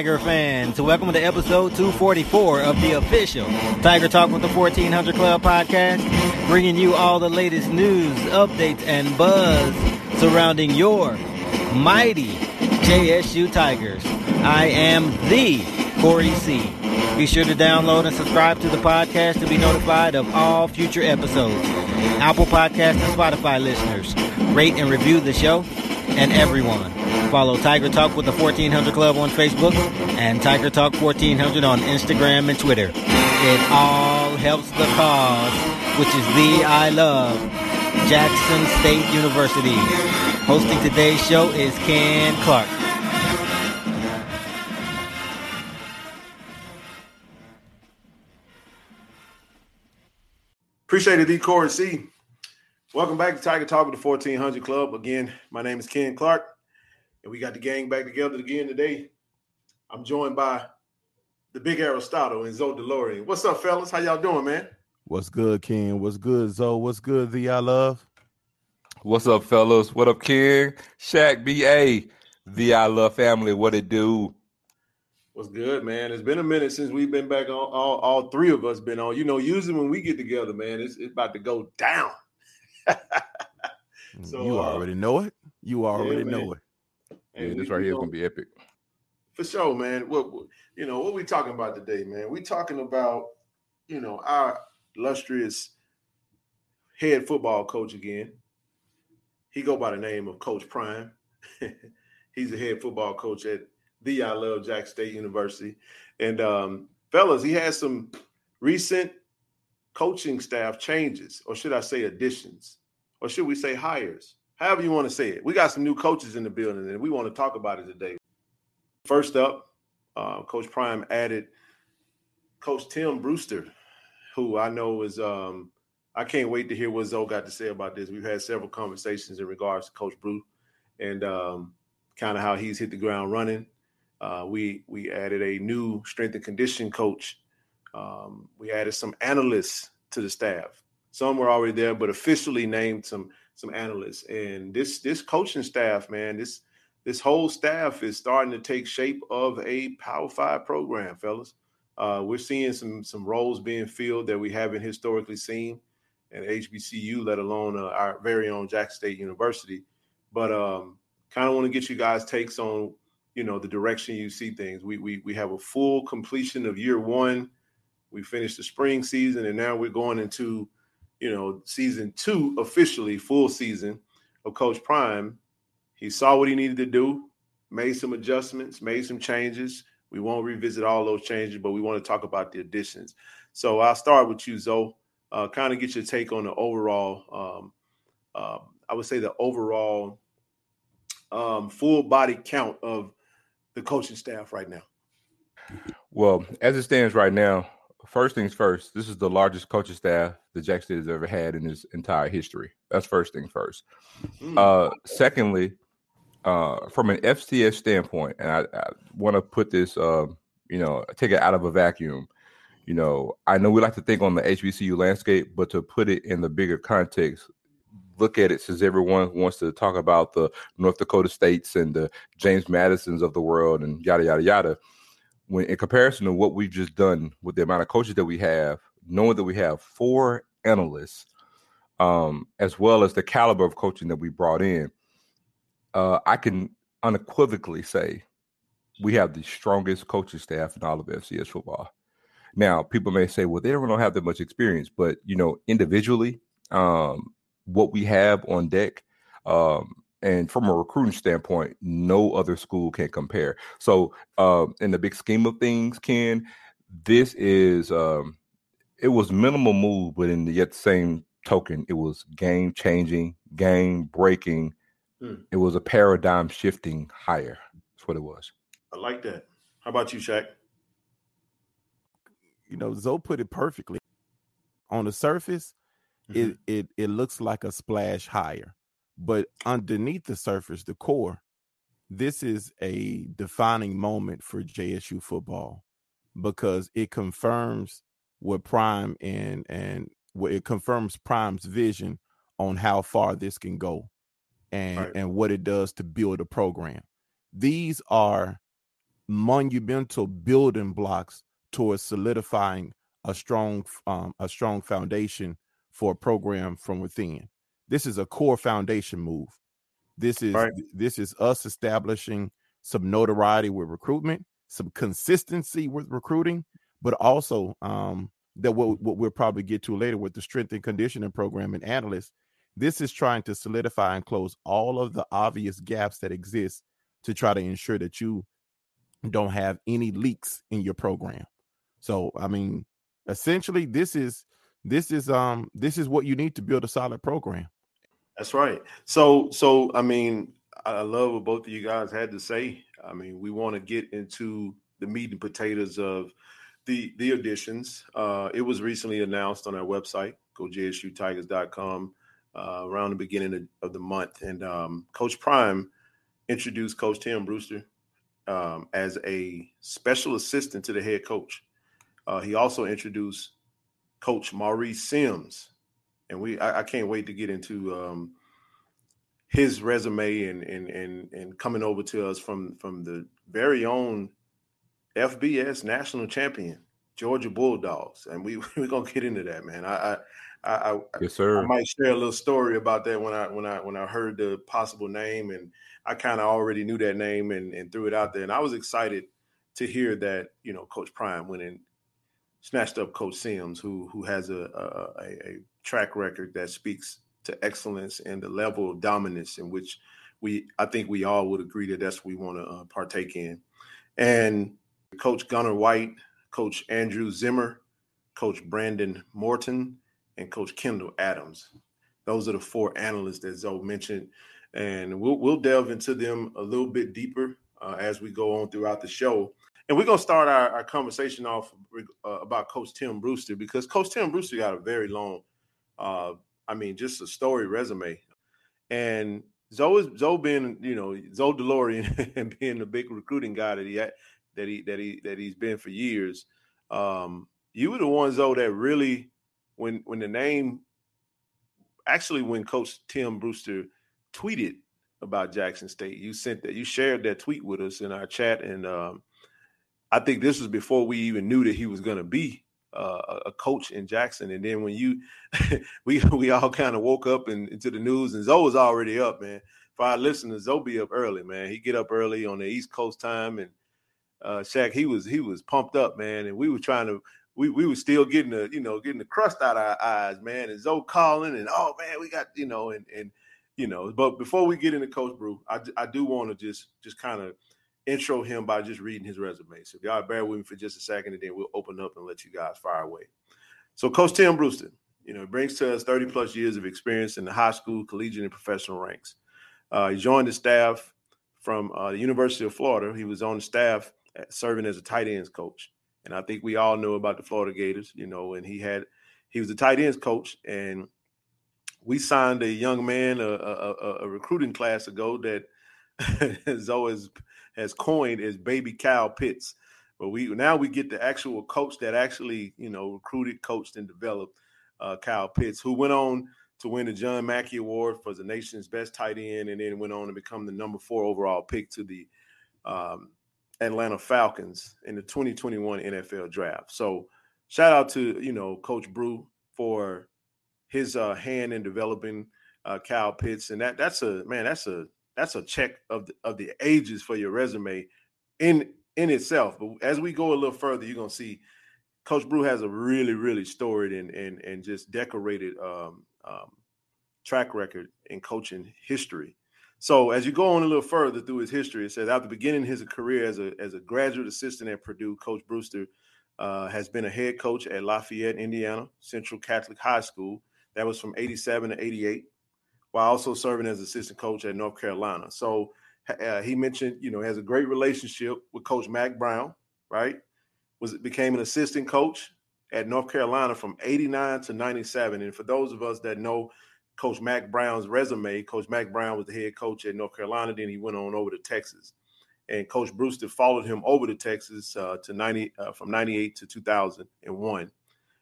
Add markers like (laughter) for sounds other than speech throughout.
Tiger fans? Welcome to episode 244 of the official Tiger Talk with the 1400 Club podcast, bringing you all the latest news, updates, and buzz surrounding your mighty JSU Tigers. I am the Corey C. Be sure to download and subscribe to the podcast to be notified of all future episodes. Apple Podcast and Spotify listeners, rate and review the show and everyone. Follow Tiger Talk with the 1400 Club on Facebook and Tiger Talk 1400 on Instagram and Twitter. It all helps the cause, which is the I love Jackson State University. Hosting today's show is Ken Clark. Appreciate it, D. Corey C. Welcome back to Tiger Talk with the 1400 Club. Again, my name is Ken Clark, and we got the gang back together again today. I'm joined by the big Aristotle and Zoe DeLorean. What's up, fellas? How y'all doing, man? What's good, King? What's good, Zoe? What's good, the I love? What's up, fellas? What up, King? Shaq BA, the I love family. What it do? What's good, man? It's been a minute since we've been back on. All, all three of us been on. You know, usually when we get together, man, it's, it's about to go down. (laughs) so you already uh, know it. You already yeah, know it. And yeah, this right here is gonna be epic. For sure, man. What you know, what we talking about today, man? We talking about you know our illustrious head football coach again. He go by the name of Coach Prime. (laughs) He's the head football coach at the I Love Jack State University. And um, fellas, he has some recent coaching staff changes, or should I say additions, or should we say hires? However you want to say it. We got some new coaches in the building, and we want to talk about it today. First up, uh, Coach Prime added Coach Tim Brewster, who I know is um, I can't wait to hear what Zoe got to say about this. We've had several conversations in regards to Coach Brew and um, kind of how he's hit the ground running. Uh, we we added a new strength and condition coach. Um, we added some analysts to the staff. Some were already there, but officially named some some analysts. And this this coaching staff, man, this this whole staff is starting to take shape of a Power Five program, fellas. Uh, we're seeing some some roles being filled that we haven't historically seen at HBCU, let alone uh, our very own Jack State University. But um, kind of want to get you guys takes on you know the direction you see things. We we we have a full completion of year one. We finished the spring season, and now we're going into you know season two officially, full season of Coach Prime. He saw what he needed to do, made some adjustments, made some changes. We won't revisit all those changes, but we want to talk about the additions. So I'll start with you, Zoe. Uh, kind of get your take on the overall. Um, uh, I would say the overall um, full body count of the coaching staff right now? Well, as it stands right now, first things first, this is the largest coaching staff the Jack State has ever had in its entire history. That's first thing first. Mm. Uh, secondly, uh, from an FCS standpoint, and I, I want to put this, uh, you know, take it out of a vacuum. You know, I know we like to think on the HBCU landscape, but to put it in the bigger context, look at it since everyone wants to talk about the North Dakota states and the James Madisons of the world and yada yada yada. When in comparison to what we've just done with the amount of coaches that we have, knowing that we have four analysts, um, as well as the caliber of coaching that we brought in, uh, I can unequivocally say we have the strongest coaching staff in all of FCS football. Now, people may say, well, they don't have that much experience, but you know, individually, um, what we have on deck. Um, and from a recruiting standpoint, no other school can compare. So, uh, in the big scheme of things, Ken, this is um, it was minimal move, but in the yet same token, it was game changing, game breaking. Hmm. It was a paradigm shifting hire. That's what it was. I like that. How about you, Shaq? You know, Zoe put it perfectly. On the surface, mm-hmm. it it it looks like a splash hire, but underneath the surface, the core, this is a defining moment for JSU football because it confirms what Prime and and what it confirms Prime's vision on how far this can go and right. and what it does to build a program. These are monumental building blocks towards solidifying a strong um, a strong foundation for a program from within. This is a core foundation move. This is right. this is us establishing some notoriety with recruitment, some consistency with recruiting, but also um, that what, what we'll probably get to later with the strength and conditioning program and analysts. This is trying to solidify and close all of the obvious gaps that exist to try to ensure that you don't have any leaks in your program. So, I mean, essentially, this is this is um this is what you need to build a solid program. That's right. So, so I mean, I love what both of you guys had to say. I mean, we want to get into the meat and potatoes of the the additions. Uh, it was recently announced on our website, gojsutigers.com, uh, around the beginning of, of the month, and um, Coach Prime introduced Coach Tim Brewster um, as a special assistant to the head coach. Uh, he also introduced Coach Maurice Sims, and we I, I can't wait to get into um, his resume and and and and coming over to us from from the very own FBS national champion Georgia Bulldogs, and we (laughs) we're gonna get into that, man. I I I, yes, sir. I might share a little story about that when I when I when I heard the possible name, and I kind of already knew that name and, and threw it out there, and I was excited to hear that you know Coach Prime went and snatched up Coach Sims, who who has a, a, a track record that speaks to excellence and the level of dominance in which we I think we all would agree that that's what we want to uh, partake in. And Coach Gunnar White, Coach Andrew Zimmer, Coach Brandon Morton, and Coach Kendall Adams. Those are the four analysts that Zoe mentioned, and we'll we'll delve into them a little bit deeper uh, as we go on throughout the show. And we're gonna start our, our conversation off uh, about Coach Tim Brewster because Coach Tim Brewster got a very long uh, I mean, just a story resume. And Zoe, Zoe being, you know, Zoe DeLorean (laughs) and being the big recruiting guy that he had, that he that he that he's been for years. Um, you were the ones though that really, when when the name, actually when Coach Tim Brewster tweeted about Jackson State, you sent that you shared that tweet with us in our chat, and um, I think this was before we even knew that he was going to be uh, a coach in Jackson. And then when you, (laughs) we we all kind of woke up and into the news, and Zoe was already up, man. For our listeners, Zoe be up early, man. He get up early on the East Coast time, and uh, Shaq, he was he was pumped up, man. And we were trying to. We, we were still getting the you know getting the crust out of our eyes, man. And Zoe calling and oh man, we got you know and and you know. But before we get into Coach Brew, I I do want to just just kind of intro him by just reading his resume. So if y'all bear with me for just a second, and then we'll open up and let you guys fire away. So Coach Tim Brewster, you know, brings to us 30 plus years of experience in the high school, collegiate, and professional ranks. Uh, he joined the staff from uh, the University of Florida. He was on the staff serving as a tight ends coach. And I think we all know about the Florida Gators, you know, and he had he was a tight ends coach and we signed a young man a, a, a recruiting class ago that (laughs) Zoe has, has coined as baby Kyle Pitts. But we now we get the actual coach that actually, you know, recruited, coached, and developed uh, Kyle Pitts, who went on to win the John Mackey Award for the nation's best tight end, and then went on to become the number four overall pick to the um, Atlanta Falcons in the 2021 NFL Draft. So, shout out to you know Coach Brew for his uh, hand in developing uh, Kyle Pitts, and that that's a man, that's a that's a check of the, of the ages for your resume in in itself. But as we go a little further, you're gonna see Coach Brew has a really really storied and and and just decorated um, um, track record in coaching history. So as you go on a little further through his history, it says after beginning his career as a as a graduate assistant at Purdue, Coach Brewster uh, has been a head coach at Lafayette, Indiana Central Catholic High School. That was from 87 to 88 while also serving as assistant coach at North Carolina. So uh, he mentioned, you know, has a great relationship with Coach Mack Brown, right? Was became an assistant coach at North Carolina from 89 to 97. And for those of us that know Coach Mack Brown's resume, Coach Mack Brown was the head coach at North Carolina. Then he went on over to Texas. And Coach Brewster followed him over to Texas uh, to 90 uh, from 98 to 2001.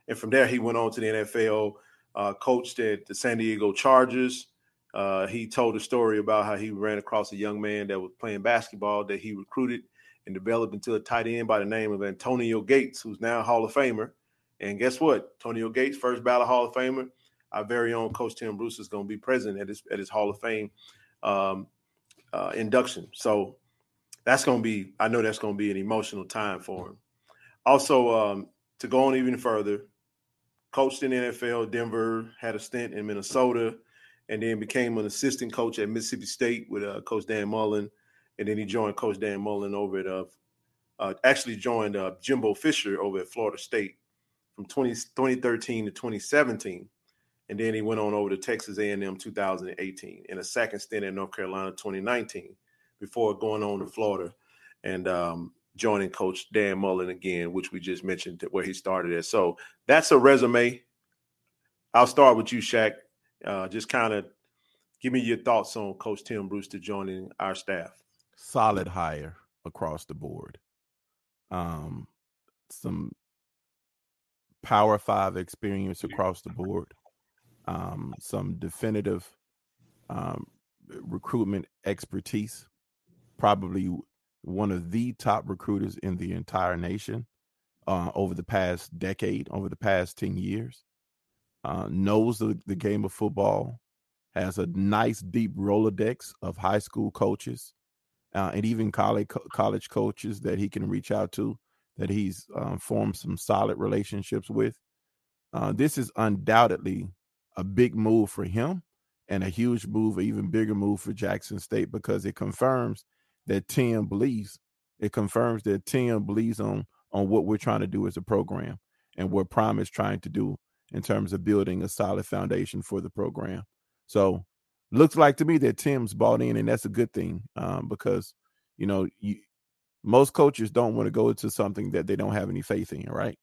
And from there, he went on to the NFL, uh, coached at the San Diego Chargers, uh, he told a story about how he ran across a young man that was playing basketball that he recruited and developed into a tight end by the name of Antonio Gates, who's now Hall of Famer. And guess what? Antonio Gates, first ballot Hall of Famer. Our very own Coach Tim Bruce is going to be present at his at his Hall of Fame um, uh, induction. So that's going to be, I know that's going to be an emotional time for him. Also, um, to go on even further, coached in NFL, Denver, had a stint in Minnesota, and then became an assistant coach at Mississippi State with uh, Coach Dan Mullen. And then he joined Coach Dan Mullen over at, uh, uh, actually joined uh, Jimbo Fisher over at Florida State from 20, 2013 to 2017 and then he went on over to Texas A&M 2018 and a second stint in North Carolina 2019 before going on to Florida and um, joining Coach Dan Mullen again, which we just mentioned where he started at. So that's a resume. I'll start with you, Shaq. Uh, just kind of give me your thoughts on Coach Tim Brewster joining our staff. Solid hire across the board. Um, some Power Five experience across the board um, some definitive um, recruitment expertise, probably one of the top recruiters in the entire nation uh, over the past decade, over the past 10 years, uh, knows the, the game of football, has a nice deep Rolodex of high school coaches uh, and even college, college coaches that he can reach out to that he's um, formed some solid relationships with. Uh, this is undoubtedly a big move for him and a huge move, even bigger move for Jackson State because it confirms that Tim believes. It confirms that Tim believes on on what we're trying to do as a program and what Prime is trying to do in terms of building a solid foundation for the program. So, looks like to me that Tim's bought in, and that's a good thing um, because you know you, most coaches don't want to go into something that they don't have any faith in, right?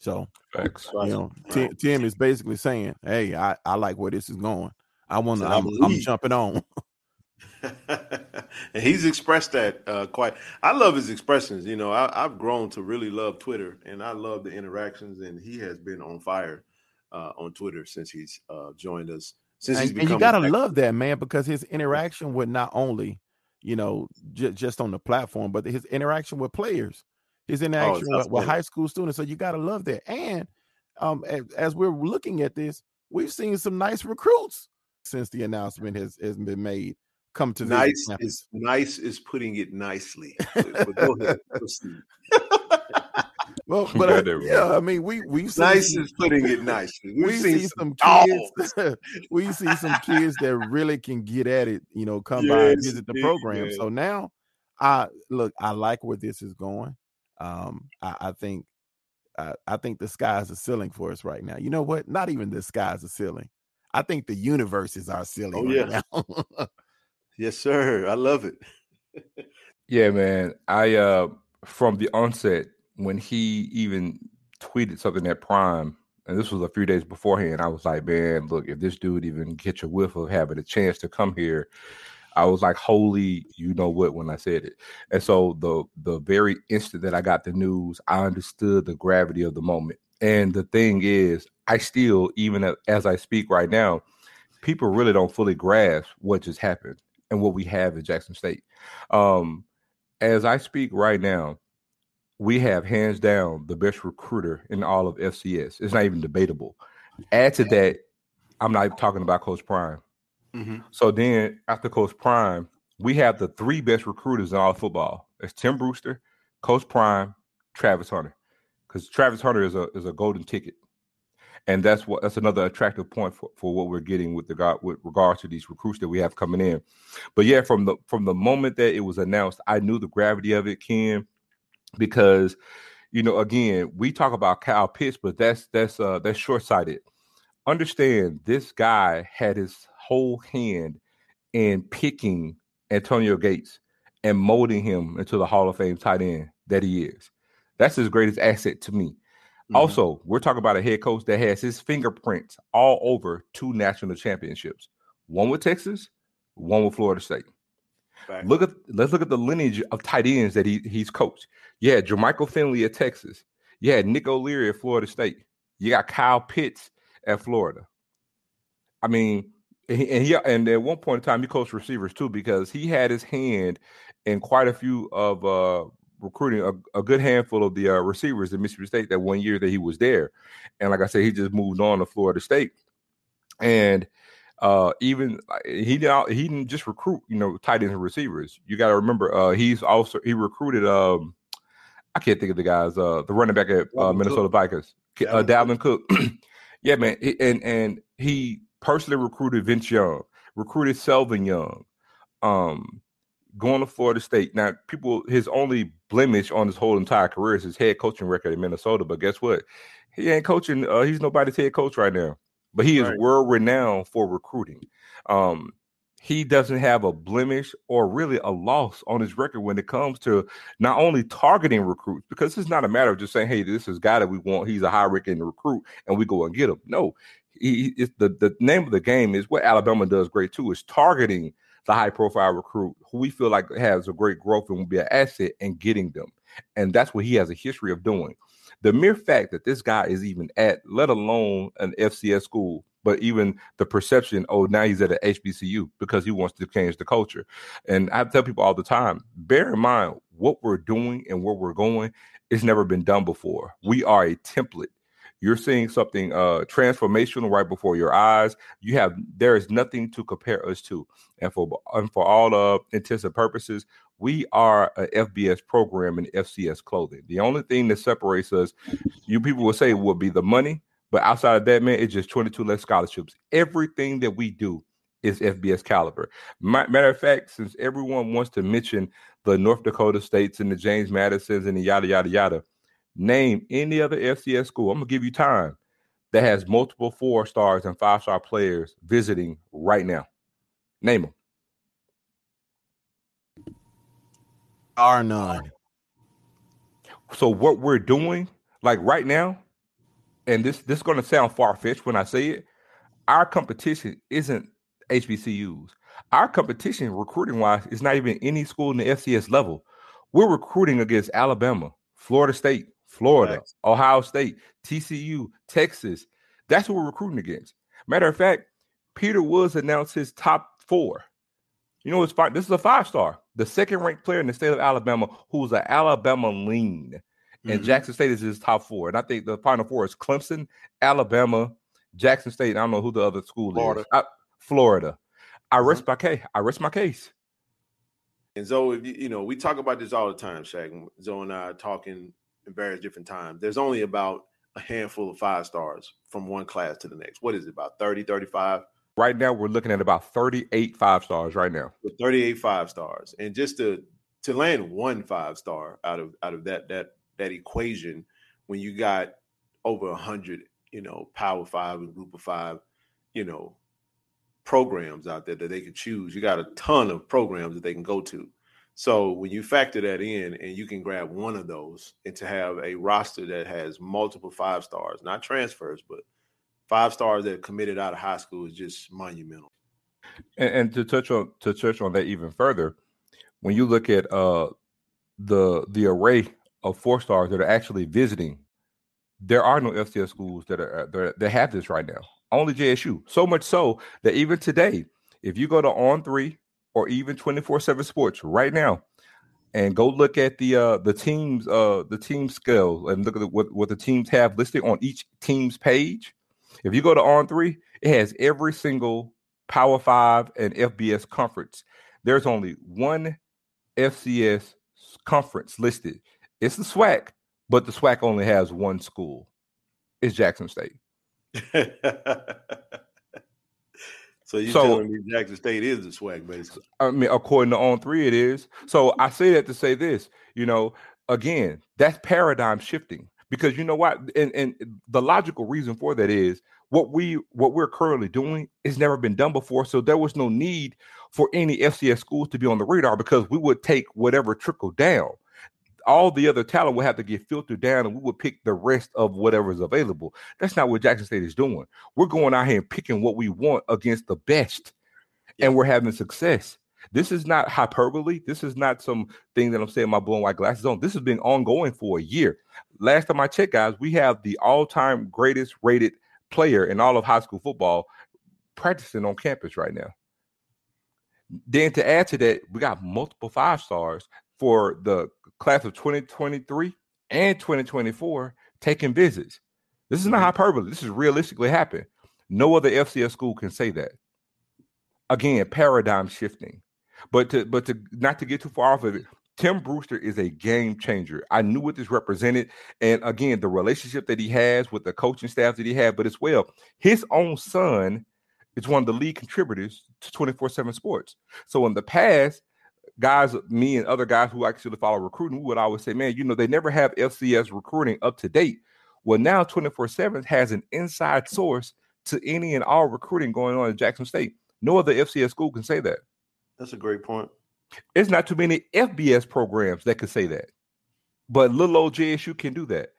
So, Thanks. you know, Tim, Tim, is basically saying, "Hey, I, I like where this is going. I want to. I'm, I'm, jumping on." (laughs) and he's expressed that uh, quite. I love his expressions. You know, I, have grown to really love Twitter, and I love the interactions. And he has been on fire uh, on Twitter since he's uh, joined us. Since and, and you gotta love that man because his interaction with not only you know j- just on the platform, but his interaction with players his interaction oh, with, with, high school students. So you got to love that. And um, as, as, we're looking at this, we've seen some nice recruits since the announcement has, has been made. Come to nice is nice is putting it nicely. (laughs) well, (laughs) but uh, yeah, I mean, we we nice is putting it nicely. We've we see some kids. (laughs) we see some kids that really can get at it. You know, come yes, by and visit the program. Yeah. So now, I look. I like where this is going. Um, I, I think uh, I think the sky's the ceiling for us right now. You know what? Not even the sky's the ceiling. I think the universe is our ceiling oh, right yeah. Yes, sir. I love it. yeah, man. I uh from the onset when he even tweeted something at Prime, and this was a few days beforehand, I was like, man, look, if this dude even gets a whiff of having a chance to come here I was like, holy, you know what, when I said it. And so the the very instant that I got the news, I understood the gravity of the moment. And the thing is, I still, even as I speak right now, people really don't fully grasp what just happened and what we have at Jackson State. Um, as I speak right now, we have hands down the best recruiter in all of FCS. It's not even debatable. Add to that, I'm not talking about Coach Prime. Mm-hmm. So then after Coach Prime, we have the three best recruiters in all of football. It's Tim Brewster, Coach Prime, Travis Hunter. Because Travis Hunter is a is a golden ticket. And that's what that's another attractive point for, for what we're getting with the with regards to these recruits that we have coming in. But yeah, from the from the moment that it was announced, I knew the gravity of it, Ken, because you know, again, we talk about Kyle Pitts, but that's that's uh that's short sighted. Understand this guy had his whole hand in picking Antonio Gates and molding him into the Hall of Fame tight end that he is. That's his greatest asset to me. Mm-hmm. Also, we're talking about a head coach that has his fingerprints all over two national championships. One with Texas, one with Florida State. Back. Look at let's look at the lineage of tight ends that he he's coached. Yeah, Jermichael Finley at Texas. Had Nick O'Leary at Florida State. You got Kyle Pitts at Florida. I mean, and he, and he and at one point in time he coached receivers too because he had his hand in quite a few of uh recruiting a, a good handful of the uh, receivers in Mississippi State that one year that he was there, and like I said, he just moved on to Florida State, and uh, even he didn't he didn't just recruit you know tight ends and receivers. You got to remember uh, he's also he recruited um I can't think of the guys uh the running back at uh, Minnesota Cook. Vikings uh, Dalvin Cook. (clears throat) yeah, man, and and he personally recruited Vince Young, recruited Selvin Young. Um, going to Florida State. Now, people, his only blemish on his whole entire career is his head coaching record in Minnesota. But guess what? He ain't coaching. Uh, he's nobody's head coach right now. But he is right. world renowned for recruiting. Um, he doesn't have a blemish or really a loss on his record when it comes to not only targeting recruits, because it's not a matter of just saying, "Hey, this is a guy that we want. He's a high ranking recruit, and we go and get him." No, he, he the the name of the game is what Alabama does great too is targeting the high profile recruit who we feel like has a great growth and will be an asset and getting them. And that's what he has a history of doing. The mere fact that this guy is even at, let alone an FCS school, but even the perception, oh, now he's at an HBCU because he wants to change the culture. And I tell people all the time, bear in mind what we're doing and where we're going. It's never been done before. We are a template you're seeing something uh, transformational right before your eyes. You have there is nothing to compare us to, and for and for all of intents and purposes, we are a FBS program in FCS clothing. The only thing that separates us, you people will say, would be the money. But outside of that, man, it's just 22 less scholarships. Everything that we do is FBS caliber. Matter of fact, since everyone wants to mention the North Dakota states and the James Madisons and the yada yada yada, Name any other FCS school. I'm gonna give you time that has multiple four stars and five star players visiting right now. Name them. Are none. So what we're doing, like right now, and this this is going to sound far fetched when I say it. Our competition isn't HBCUs. Our competition, recruiting wise, is not even any school in the FCS level. We're recruiting against Alabama, Florida State, Florida, Ohio State, TCU, Texas. That's what we're recruiting against. Matter of fact, Peter Woods announced his top four. You know, it's five, this is a five star, the second ranked player in the state of Alabama, who's an Alabama lean. Mm-hmm. And Jackson State is his top four. And I think the final four is Clemson, Alabama, Jackson State. I don't know who the other school Florida. is. I, Florida. I rest mm-hmm. my case. I rest my case. And so, you, you know, we talk about this all the time, Shaq. Zoe and I are talking in various different times. There's only about a handful of five stars from one class to the next. What is it, about 30, 35? Right now, we're looking at about 38 five stars right now. 38 five stars. And just to to land one five star out of out of that that that equation when you got over a hundred, you know, power five and group of five, you know, programs out there that they could choose. You got a ton of programs that they can go to. So when you factor that in and you can grab one of those and to have a roster that has multiple five stars, not transfers, but five stars that are committed out of high school is just monumental. And, and to touch on to touch on that even further, when you look at uh the the array of four stars that are actually visiting, there are no FCS schools that are that, that have this right now. Only JSU. So much so that even today, if you go to On Three or even 24/7 Sports right now and go look at the uh the teams uh the team scale and look at what what the teams have listed on each team's page. If you go to on 3, it has every single Power 5 and FBS conference. There's only one FCS conference listed. It's the SWAC, but the SWAC only has one school. It's Jackson State. (laughs) So you so, telling me Jackson State is the swag, basically? I mean, according to On Three, it is. So I say that to say this. You know, again, that's paradigm shifting because you know what, and and the logical reason for that is what we what we're currently doing has never been done before. So there was no need for any FCS schools to be on the radar because we would take whatever trickle down all the other talent will have to get filtered down and we would pick the rest of whatever is available. That's not what Jackson State is doing. We're going out here and picking what we want against the best, and we're having success. This is not hyperbole. This is not some thing that I'm saying my blue and white glasses on. This has been ongoing for a year. Last time I checked, guys, we have the all-time greatest rated player in all of high school football practicing on campus right now. Then to add to that, we got multiple five stars for the class of 2023 and 2024 taking visits. This is not mm-hmm. hyperbole. This is realistically happened. No other FCS school can say that. Again, paradigm shifting. But to but to not to get too far off of it, Tim Brewster is a game changer. I knew what this represented. And again, the relationship that he has with the coaching staff that he had, but as well, his own son is one of the lead contributors to 24 7 sports. So in the past, guys, me and other guys who actually follow recruiting, we would always say, man, you know, they never have FCS recruiting up to date. Well, now 24 7 has an inside source to any and all recruiting going on in Jackson State. No other FCS school can say that. That's a great point. It's not too many FBS programs that could say that, but little old JSU can do that.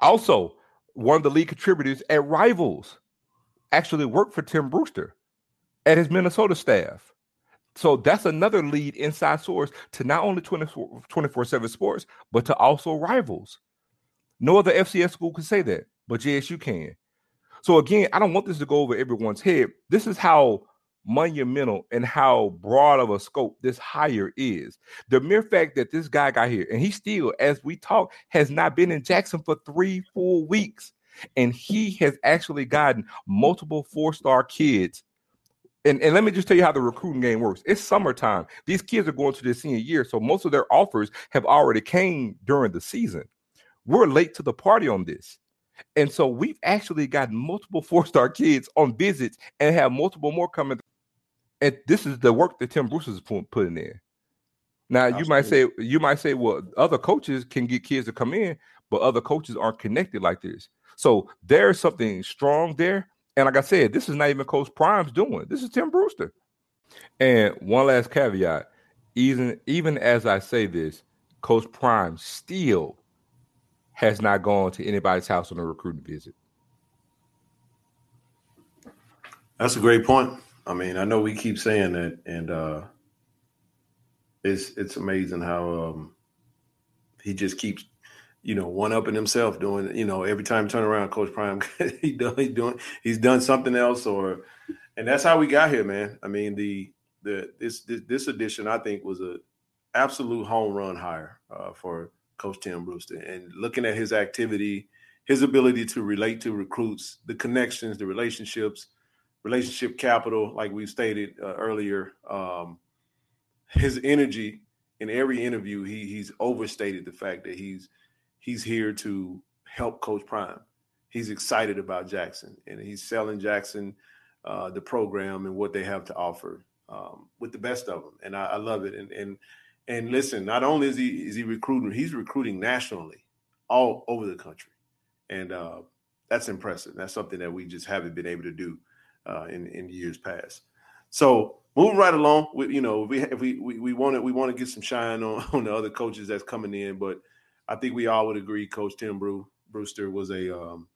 Also, one of the lead contributors at Rivals actually worked for Tim Brewster at his Minnesota staff. So that's another lead inside source to not only 24 7 sports, but to also Rivals. No other FCS school can say that, but JSU can. So again, I don't want this to go over everyone's head. This is how monumental and how broad of a scope this hire is. The mere fact that this guy got here and he still, as we talk, has not been in Jackson for three full weeks. And he has actually gotten multiple four star kids. And, and let me just tell you how the recruiting game works. It's summertime. These kids are going to their senior year. So most of their offers have already came during the season. We're late to the party on this. And so we've actually got multiple (laughs) four star kids on visits and have multiple more coming. And this is the work that Tim Bruce is putting in. Now you might say you might say, well, other coaches can get kids to come in, but other coaches aren't connected like this. So there's something strong there. And like I said, this is not even Coach Prime's doing. This is Tim Brewster. And one last caveat: even even as I say this, Coach Prime still has not gone to anybody's house on a recruiting visit. That's a great point. I mean, I know we keep saying that, and uh, it's it's amazing how um, he just keeps, you know, one upping himself, doing, you know, every time turn around, Coach Prime, (laughs) he done, he's doing, he's done something else, or, and that's how we got here, man. I mean, the the this this, edition, I think, was a absolute home run hire uh, for Coach Tim Brewster, and looking at his activity, his ability to relate to recruits, the connections, the relationships, relationship capital, like we stated uh, earlier, um, his energy in every interview, he he's overstated the fact that he's he's here to help Coach Prime. He's excited about Jackson, and he's selling Jackson uh, the program and what they have to offer um, with the best of them, and I, I love it. And and and listen, not only is he is he recruiting, he's recruiting nationally, all over the country, and uh, that's impressive. That's something that we just haven't been able to do uh, in in years past. So moving right along, we, you know, we we we want to we want to get some shine on (laughs) on the other coaches that's coming in, but I think we all would agree Coach Tim Brew, Brewster was a um,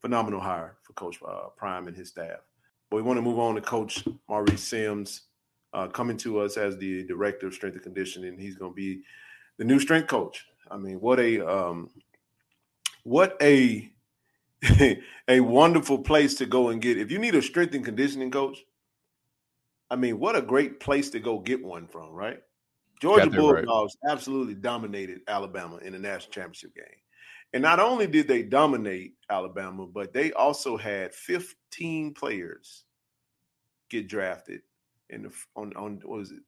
phenomenal hire for Coach uh, Prime and his staff. But we want to move on to Coach Maurice Sims uh, coming to us as the director of strength and conditioning. He's going to be the new strength coach. I mean, what a um, what a (laughs) a wonderful place to go and get. If you need a strength and conditioning coach, I mean, what a great place to go get one from, right? Georgia Bulldogs right. absolutely dominated Alabama in the national championship game. And not only did they dominate Alabama, but they also had 15 players get drafted in the on on what was it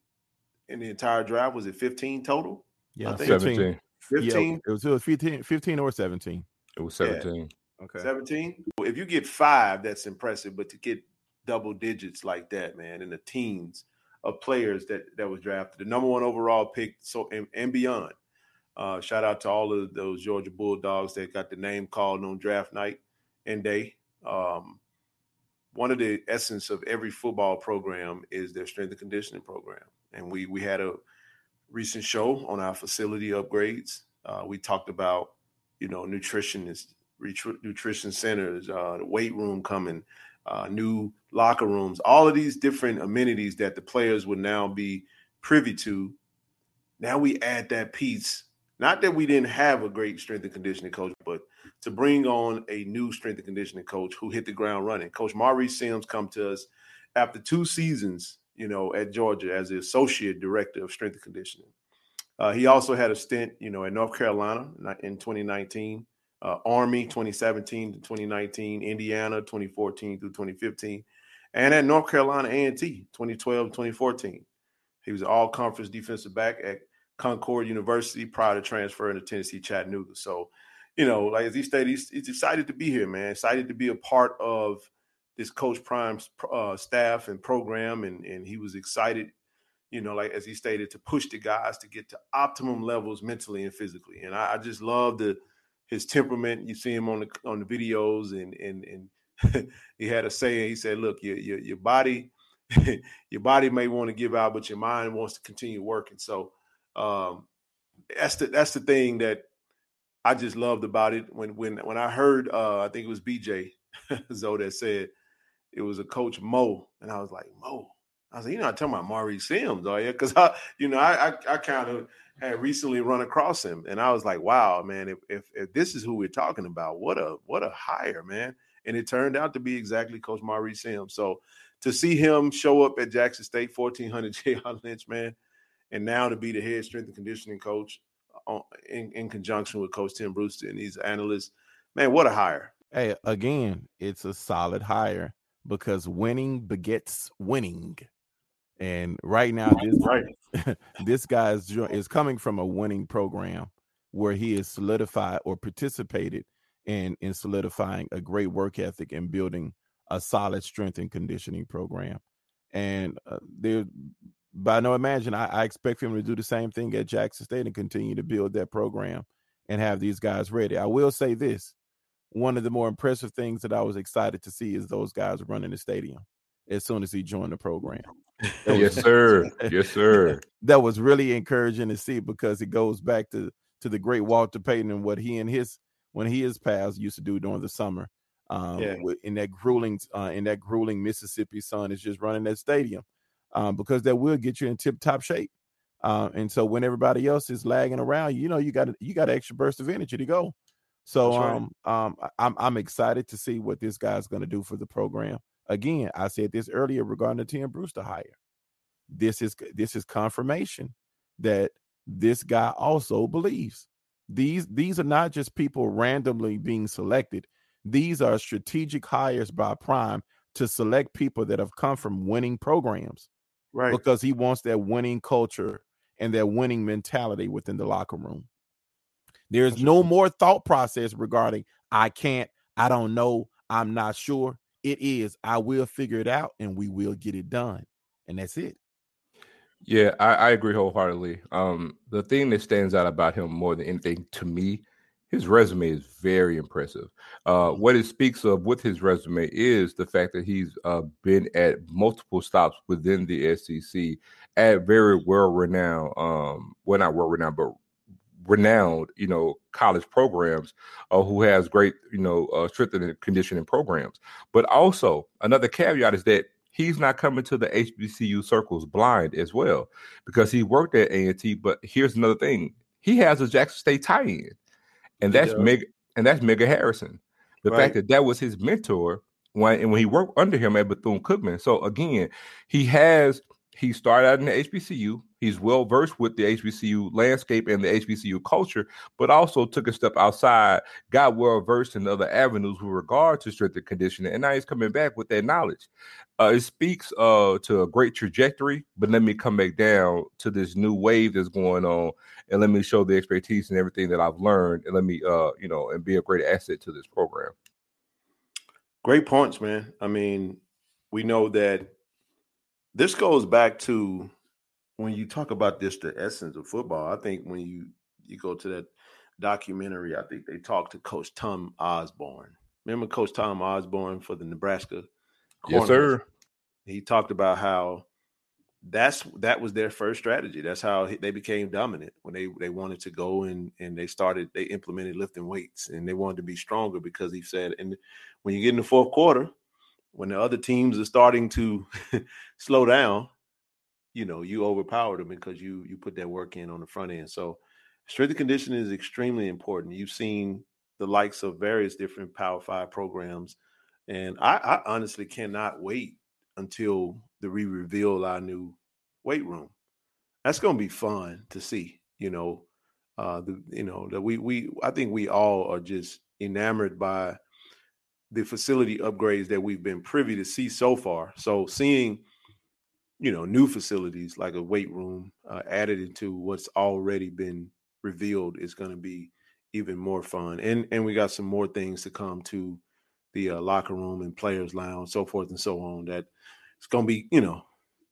in the entire drive? Was it 15 total? Yeah, 17. 15. Yeah, it was, it was 15, 15 or 17. It was 17. Yeah. Okay. 17. If you get five, that's impressive. But to get double digits like that, man, in the teens of players that that was drafted, the number one overall pick, so and, and beyond. Uh, shout out to all of those Georgia Bulldogs that got the name called on draft night and day. Um, one of the essence of every football program is their strength and conditioning program. And we we had a recent show on our facility upgrades. Uh, we talked about you know nutritionists, nutrition centers, uh, the weight room coming, uh, new locker rooms, all of these different amenities that the players would now be privy to. Now we add that piece. Not that we didn't have a great strength and conditioning coach, but to bring on a new strength and conditioning coach who hit the ground running. Coach Maurice Sims come to us after two seasons, you know, at Georgia as the associate director of strength and conditioning. Uh, he also had a stint, you know, at North Carolina in 2019, uh, Army 2017 to 2019, Indiana 2014 through 2015, and at North Carolina A&T 2012 2014. He was an all-conference defensive back at Concord University prior to transferring to Tennessee Chattanooga. So, you know, like as he stated, he's, he's excited to be here, man. Excited to be a part of this Coach Prime's uh, staff and program, and and he was excited, you know, like as he stated, to push the guys to get to optimum levels mentally and physically. And I, I just love the his temperament. You see him on the on the videos, and and and (laughs) he had a saying. He said, "Look, your your, your body." (laughs) your body may want to give out, but your mind wants to continue working. So um, that's the that's the thing that I just loved about it. When when when I heard, uh, I think it was BJ (laughs) Zoe that said it was a coach Mo, and I was like Mo. I was like, you know, I'm talking about Maurice Sims, are you? Because I, you know, I I, I kind of had recently run across him, and I was like, wow, man, if, if if this is who we're talking about, what a what a hire, man. And it turned out to be exactly Coach Maurice Sims. So to see him show up at Jackson State, 1400 (laughs) J.R. Lynch, man, and now to be the head strength and conditioning coach uh, in, in conjunction with Coach Tim Brewster and these analysts, man, what a hire. Hey, again, it's a solid hire because winning begets winning. And right now, this right. (laughs) this guy is, is coming from a winning program where he is solidified or participated in in solidifying a great work ethic and building a solid strength and conditioning program. And uh, there, by no imagine, I, I expect him to do the same thing at Jackson State and continue to build that program and have these guys ready. I will say this one of the more impressive things that I was excited to see is those guys running the stadium as soon as he joined the program. (laughs) Was, yes, sir. Yes, sir. (laughs) that was really encouraging to see because it goes back to to the great Walter Payton and what he and his when he his pals used to do during the summer um, yeah. in that grueling uh, in that grueling Mississippi sun is just running that stadium um, because that will get you in tip top shape. Uh, and so when everybody else is lagging around, you know you got you got an extra burst of energy to go. So right. um, um, I'm I'm excited to see what this guy's going to do for the program. Again, I said this earlier regarding the Tim Brewster hire. This is this is confirmation that this guy also believes these these are not just people randomly being selected these are strategic hires by Prime to select people that have come from winning programs. Right. Because he wants that winning culture and that winning mentality within the locker room. There's no more thought process regarding I can't, I don't know, I'm not sure. It is I will figure it out and we will get it done. And that's it. Yeah, I, I agree wholeheartedly. Um, the thing that stands out about him more than anything to me his resume is very impressive. Uh, what it speaks of with his resume is the fact that he's uh, been at multiple stops within the SEC at very well renowned, um, well, not well renowned, but renowned, you know, college programs uh, who has great, you know, uh, strength and conditioning programs. But also, another caveat is that he's not coming to the HBCU circles blind as well because he worked at A&T. But here's another thing: he has a Jackson State tie-in and that's yeah. Meg and that's Mega Harrison. The right. fact that that was his mentor when and when he worked under him at Bethune Cookman. So again, he has he started out in the HBCU. He's well versed with the HBCU landscape and the HBCU culture, but also took a step outside, got well versed in other avenues with regard to strength and conditioning, and now he's coming back with that knowledge. Uh, it speaks uh, to a great trajectory, but let me come back down to this new wave that's going on, and let me show the expertise and everything that I've learned, and let me, uh, you know, and be a great asset to this program. Great points, man. I mean, we know that this goes back to when you talk about this, the essence of football. I think when you you go to that documentary, I think they talked to Coach Tom Osborne. Remember Coach Tom Osborne for the Nebraska? Yes, sir. He talked about how that's that was their first strategy. That's how they became dominant when they they wanted to go and and they started they implemented lifting weights and they wanted to be stronger because he said and when you get in the fourth quarter, when the other teams are starting to (laughs) slow down, you know, you overpower them because you you put that work in on the front end. So strength and conditioning is extremely important. You've seen the likes of various different Power Five programs, and I, I honestly cannot wait until the we reveal our new weight room. That's going to be fun to see. You know, uh, the you know that we we I think we all are just enamored by the facility upgrades that we've been privy to see so far. So seeing you know new facilities like a weight room uh, added into what's already been revealed is going to be even more fun. And and we got some more things to come to the uh, locker room and players lounge, so forth and so on. That it's going to be you know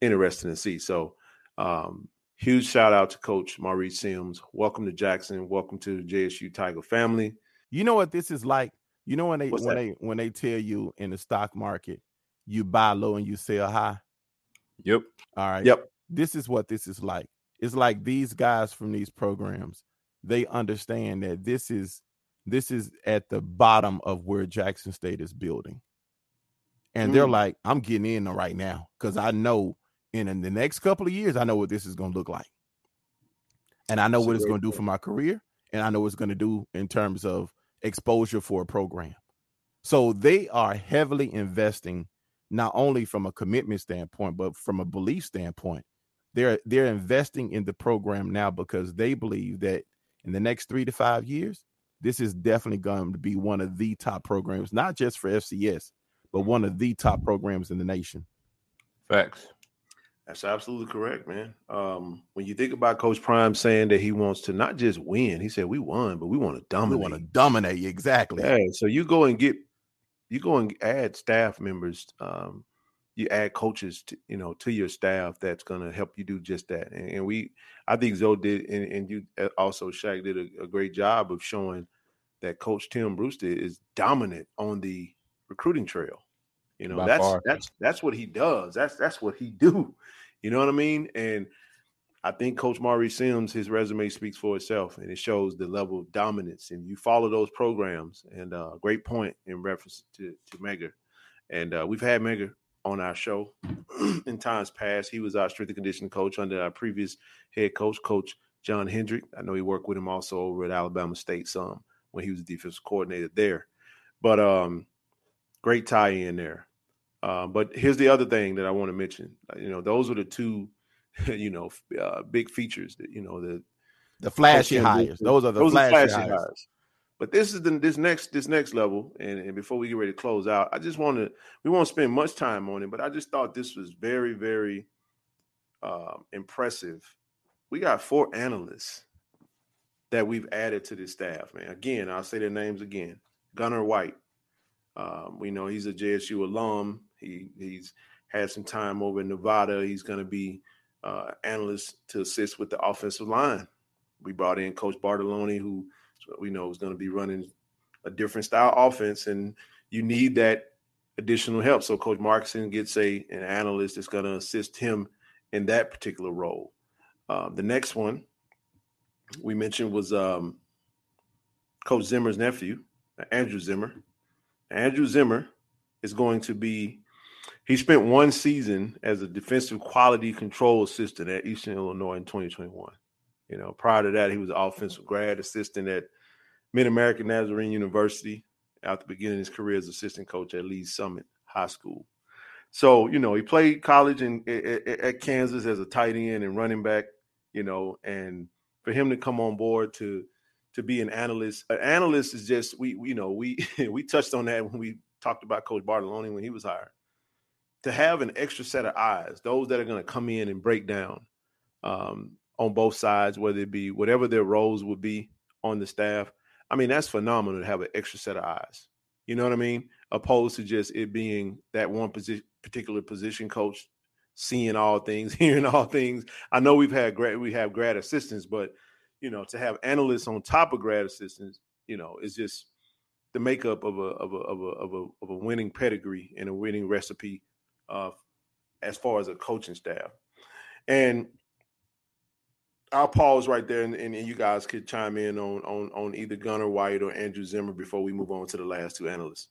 interesting to see. So um, huge shout out to Coach Maurice Sims. Welcome to Jackson. Welcome to the JSU Tiger family. You know what this is like. You know when they What's when that? they when they tell you in the stock market, you buy low and you sell high. Yep. All right. Yep. This is what this is like. It's like these guys from these programs they understand that this is this is at the bottom of where Jackson State is building. And mm. they're like, I'm getting in right now because I know in, in, the next couple of years, I know what this is going to look like. And I know That's what it's going to do for my career. And I know what it's going to do in terms of exposure for a program. So they are heavily investing, not only from a commitment standpoint, but from a belief standpoint. They're they're investing in the program now because they believe that in the next three to five years, this is definitely going to be one of the top programs, not just for FCS, but one of the top programs in the nation. Facts. That's absolutely correct, man. Um, when you think about Coach Prime saying that he wants to not just win, he said we won, but we want to dominate. We want to dominate, exactly. Yeah. So you go and get, you go and add staff members um, you add coaches to, you know to your staff that's going to help you do just that and, and, we i think zoe did and, and you uh, also Shaq did a, a, great job of showing that coach tim brewster is dominant on the recruiting trail you know By that's far. that's that's what he does that's that's what he do you know what i mean and i think coach maurice sims his resume speaks for itself and it shows the level of dominance and you follow those programs and uh great point in reference to to mega and uh, we've had Mega on our show (clears throat) in times past. He was our strength and conditioning coach under our previous head coach, Coach John Hendrick. I know he worked with him also over at Alabama State some when he was the defensive coordinator there. But um, great tie in there. Uh, but here's the other thing that I want to mention. You know, those are the two, (laughs) you know, uh, big features that you know the the flashy hires. Those are the those flashy, are flashy hires. hires. But this is the this next this next level, and, and before we get ready to close out, I just want to we won't spend much time on it, but I just thought this was very very uh, impressive. We got four analysts that we've added to this staff, man. Again, I'll say their names again. Gunnar White, um, we know he's a JSU alum. He he's had some time over in Nevada. He's going to be uh, analyst to assist with the offensive line. We brought in Coach Bartoloni, who we know is going to be running a different style offense, and you need that additional help. So Coach Markson gets a an analyst that's going to assist him in that particular role. Uh, the next one we mentioned was um, Coach Zimmer's nephew, Andrew Zimmer. Andrew Zimmer is going to be. He spent one season as a defensive quality control assistant at Eastern Illinois in 2021. You know, prior to that, he was an offensive grad assistant at Mid American Nazarene University. After beginning of his career as assistant coach at Lee's Summit High School. So, you know, he played college in, at, at Kansas as a tight end and running back, you know, and for him to come on board to to be an analyst, an analyst is just we you know, we (laughs) we touched on that when we talked about Coach Bartoloni when he was hired. To have an extra set of eyes, those that are going to come in and break down um, on both sides, whether it be whatever their roles would be on the staff. I mean, that's phenomenal to have an extra set of eyes. You know what I mean? Opposed to just it being that one position, particular position coach seeing all things, (laughs) hearing all things. I know we've had grad, we have grad assistants, but you know, to have analysts on top of grad assistants, you know, is just the makeup of a of a of a of a, of a winning pedigree and a winning recipe, uh, as far as a coaching staff. And I'll pause right there, and, and, you guys could chime in on on on either Gunner White or Andrew Zimmer before we move on to the last two analysts.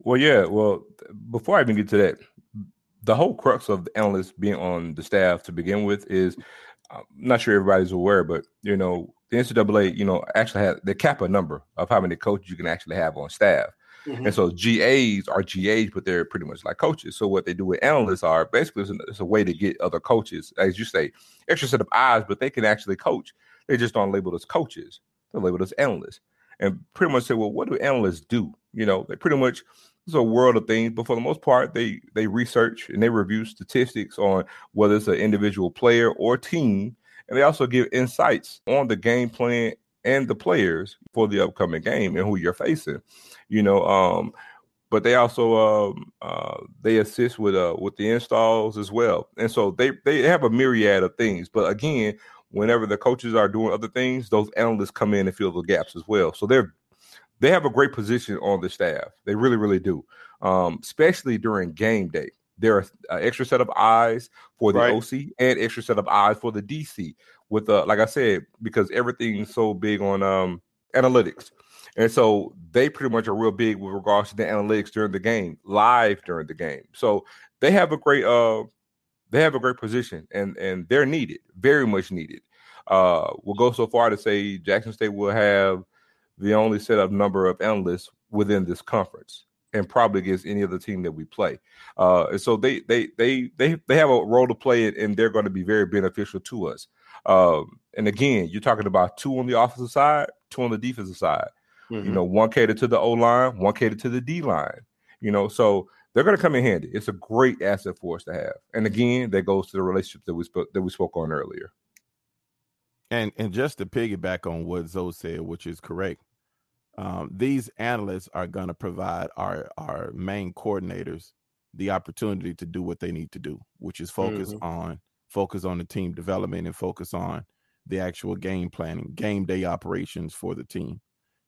Well, yeah. Well, before I even get to that, the whole crux of the analysts being on the staff to begin with is I'm not sure everybody's aware, but you know, the NCAA, you know, actually had the cap a number of how many coaches you can actually have on staff. Mm-hmm. And so GAs are GAs, but they're pretty much like coaches. So what they do with analysts are basically it's a, it's a way to get other coaches, as you say, extra set of eyes, but they can actually coach. They just don't label as coaches. They're labeled as analysts. And pretty much say, well, what do analysts do? You know, they pretty much it's a world of things, but for the most part, they they research and they review statistics on whether it's an individual player or team, and they also give insights on the game plan and the players for the upcoming game and who you're facing. You know, um, but they also um, uh, they assist with uh, with the installs as well, and so they they have a myriad of things. But again, whenever the coaches are doing other things, those analysts come in and fill the gaps as well. So they're they have a great position on the staff. They really, really do, um, especially during game day. There are an extra set of eyes for the right. OC and extra set of eyes for the DC. With uh, like I said, because everything's so big on um, analytics, and so they pretty much are real big with regards to the analytics during the game, live during the game. So they have a great uh, they have a great position, and and they're needed, very much needed. Uh, we'll go so far to say Jackson State will have the only set of number of analysts within this conference and probably against any other team that we play. Uh, and so they they they they they have a role to play and they're going to be very beneficial to us. Um, and again, you're talking about two on the offensive side, two on the defensive side. Mm-hmm. You know, one catered to the O line, one catered to the D line. You know, so they're going to come in handy. It's a great asset for us to have. And again, that goes to the relationship that we spoke that we spoke on earlier. And and just to piggyback on what Zoe said, which is correct, um, these analysts are going to provide our our main coordinators the opportunity to do what they need to do, which is focus mm-hmm. on focus on the team development and focus on the actual game planning, game day operations for the team.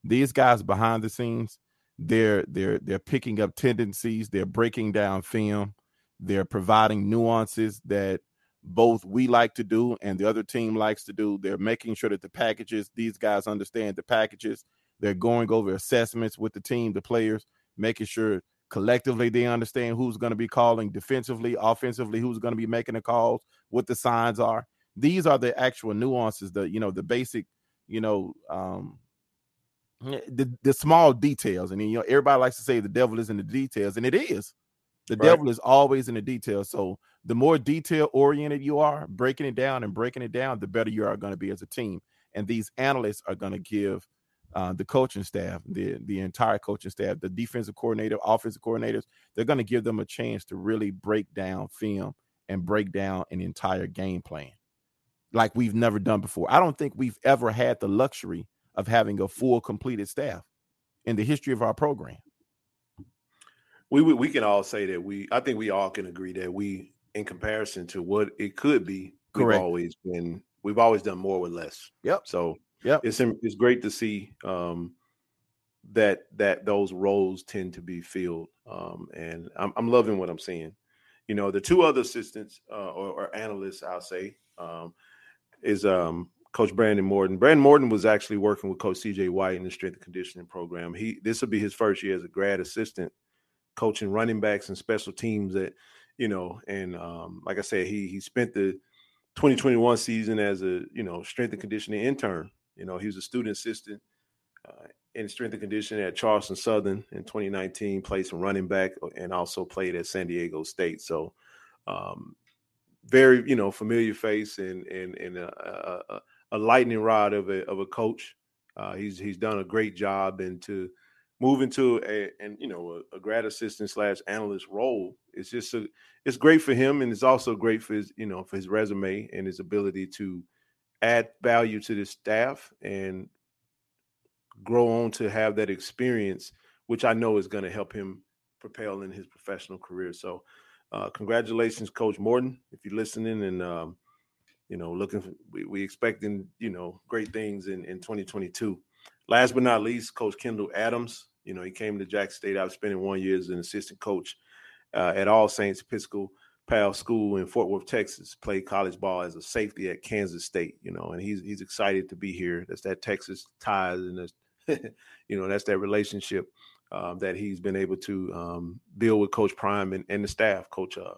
These guys behind the scenes, they're they're they're picking up tendencies, they're breaking down film, they're providing nuances that both we like to do and the other team likes to do. They're making sure that the packages, these guys understand the packages they're going over assessments with the team, the players, making sure collectively they understand who's going to be calling defensively, offensively, who's going to be making the calls, what the signs are. These are the actual nuances, the you know, the basic, you know, um the, the small details. And you know, everybody likes to say the devil is in the details, and it is. The right. devil is always in the details. So the more detail oriented you are, breaking it down and breaking it down, the better you are going to be as a team. And these analysts are going to give uh, the coaching staff, the the entire coaching staff, the defensive coordinator, offensive coordinators, they're going to give them a chance to really break down film and break down an entire game plan like we've never done before. I don't think we've ever had the luxury of having a full completed staff in the history of our program. We we, we can all say that we I think we all can agree that we in comparison to what it could be, Correct. we've always been we've always done more with less. Yep. So yeah, it's it's great to see um, that that those roles tend to be filled, um, and I'm, I'm loving what I'm seeing. You know, the two other assistants uh, or, or, analysts, I'll say, um, is um, Coach Brandon Morton. Brandon Morton was actually working with Coach C.J. White in the strength and conditioning program. He this will be his first year as a grad assistant, coaching running backs and special teams. That you know, and um, like I said, he he spent the 2021 season as a you know strength and conditioning intern you know, he was a student assistant uh, in strength and conditioning at Charleston Southern in 2019, played some running back uh, and also played at San Diego State. So, um, very, you know, familiar face and and and a, a, a lightning rod of a of a coach. Uh, he's he's done a great job and to move into a and you know a, a, grad assistant slash analyst role. It's just a, it's great for him and it's also great for his you know for his resume and his ability to add value to the staff and grow on to have that experience, which I know is going to help him propel in his professional career. So, uh, congratulations, Coach Morton, if you're listening, and um, you know, looking, for, we, we expecting you know great things in in 2022. Last but not least, Coach Kendall Adams. You know, he came to Jack State. I was spending one year as an assistant coach uh, at All Saints Episcopal Pal School in Fort Worth, Texas, played college ball as a safety at Kansas State, you know, and he's he's excited to be here. That's that Texas ties and that's (laughs) you know, that's that relationship um, that he's been able to um, build with Coach Prime and, and the staff, Coach uh,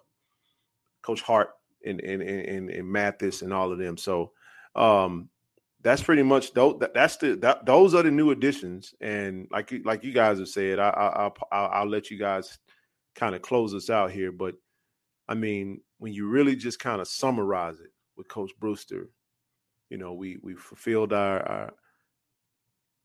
Coach Hart and and, and and Mathis and all of them. So um, that's pretty much those. That's the that, those are the new additions, and like like you guys have said, I, I, I'll I'll let you guys kind of close us out here. But I mean, when you really just kind of summarize it with Coach Brewster, you know, we we fulfilled our, our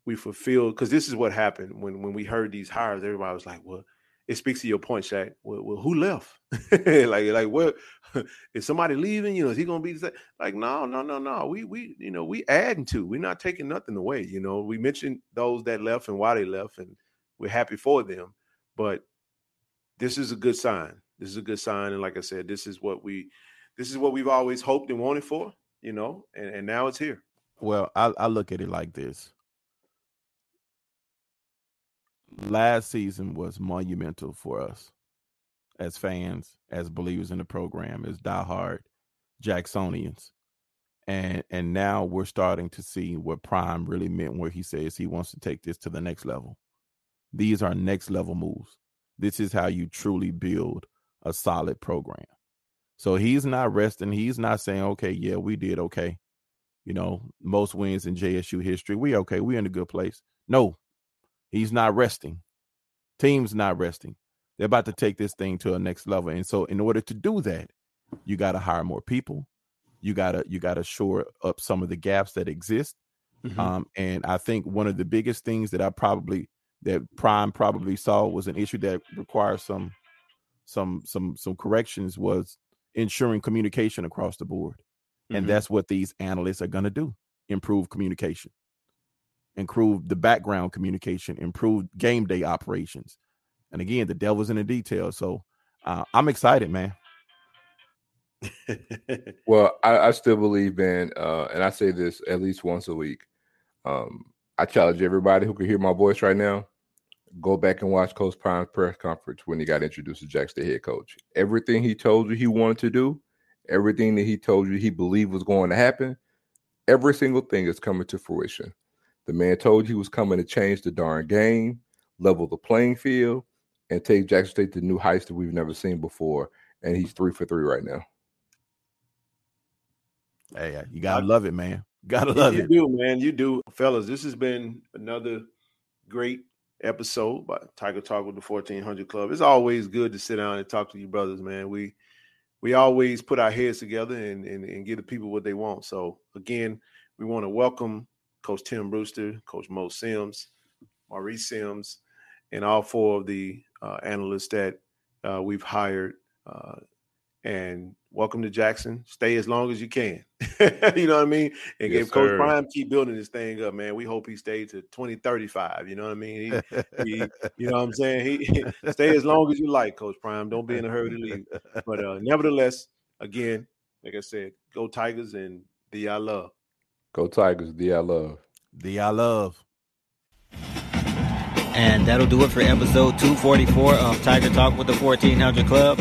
we fulfilled because this is what happened when when we heard these hires. Everybody was like, "Well, it speaks to your point, Shaq. Well, well who left? (laughs) like, like what? (laughs) is somebody leaving? You know, is he gonna be like? No, no, no, no. We we you know we adding to. We're not taking nothing away. You know, we mentioned those that left and why they left, and we're happy for them. But this is a good sign. This is a good sign, and like I said, this is what we this is what we've always hoped and wanted for. You know, and, and now it's here. Well, I, I look at it like this last season was monumental for us as fans, as believers in the program, as diehard Jacksonians. And and now we're starting to see what Prime really meant where he says he wants to take this to the next level. These are next level moves. This is how you truly build a solid program. So he's not resting. He's not saying, okay, yeah, we did okay. You know, most wins in JSU history. We okay. We're in a good place. No, He's not resting. Team's not resting. They're about to take this thing to a next level. And so in order to do that, you got to hire more people. You gotta you gotta shore up some of the gaps that exist. Mm-hmm. Um, and I think one of the biggest things that I probably that Prime probably saw was an issue that requires some some some some corrections was ensuring communication across the board. Mm-hmm. And that's what these analysts are going to do improve communication improve the background communication, improve game day operations. And again, the devil's in the details. So uh, I'm excited, man. (laughs) well, I, I, still believe, man, uh, and I say this at least once a week. Um, I challenge everybody who can hear my voice right now. Go back and watch Coach Prime's press conference when he got introduced to Jack, the head coach. Everything he told you he wanted to do, everything that he told you he believed was going to happen, every single thing is coming to fruition. The man told you he was coming to change the darn game, level the playing field, and take Jackson State to new heights that we've never seen before. And he's three for three right now. Hey, uh, you gotta love it, man. (laughs) Gotta love you it. You do, man. You do, fellas. This has been another great episode by Tiger Talk with the 1400 Club. It's always good to sit down and talk to you brothers, man. We we always put our heads together and, and, and give the people what they want. So again, we want to welcome Coach Tim Brewster, Coach Mo Sims, Maurice Sims, and all four of the uh, analysts that uh, we've hired. Uh, and welcome to Jackson. Stay as long as you can. (laughs) you know what I mean? And yes, Coach Prime keep building this thing up, man. We hope he stays to 2035. You know what I mean? He, he, you know what I'm saying? He, (laughs) stay as long as you like, Coach Prime. Don't be in a hurry to leave. But uh, nevertheless, again, like I said, go Tigers and thee I love. Go Tigers. Thee I love. Thee I love. And that'll do it for episode 244 of Tiger Talk with the 1400 Club.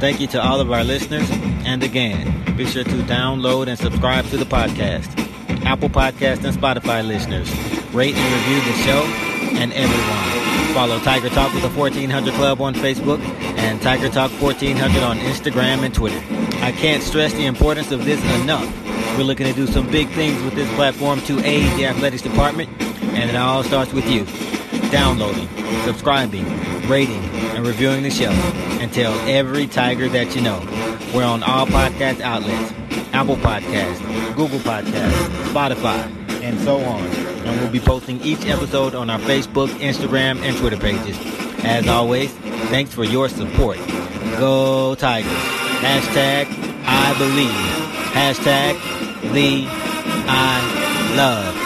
Thank you to all of our listeners. And again, be sure to download and subscribe to the podcast. Apple Podcast and Spotify listeners, rate and review the show and everyone. Follow Tiger Talk with the 1400 Club on Facebook and Tiger Talk 1400 on Instagram and Twitter. I can't stress the importance of this enough we're looking to do some big things with this platform to aid the athletics department, and it all starts with you. Downloading, subscribing, rating, and reviewing the show. And tell every Tiger that you know. We're on all podcast outlets Apple Podcasts, Google Podcasts, Spotify, and so on. And we'll be posting each episode on our Facebook, Instagram, and Twitter pages. As always, thanks for your support. Go Tigers. Hashtag I believe. Hashtag thee I love.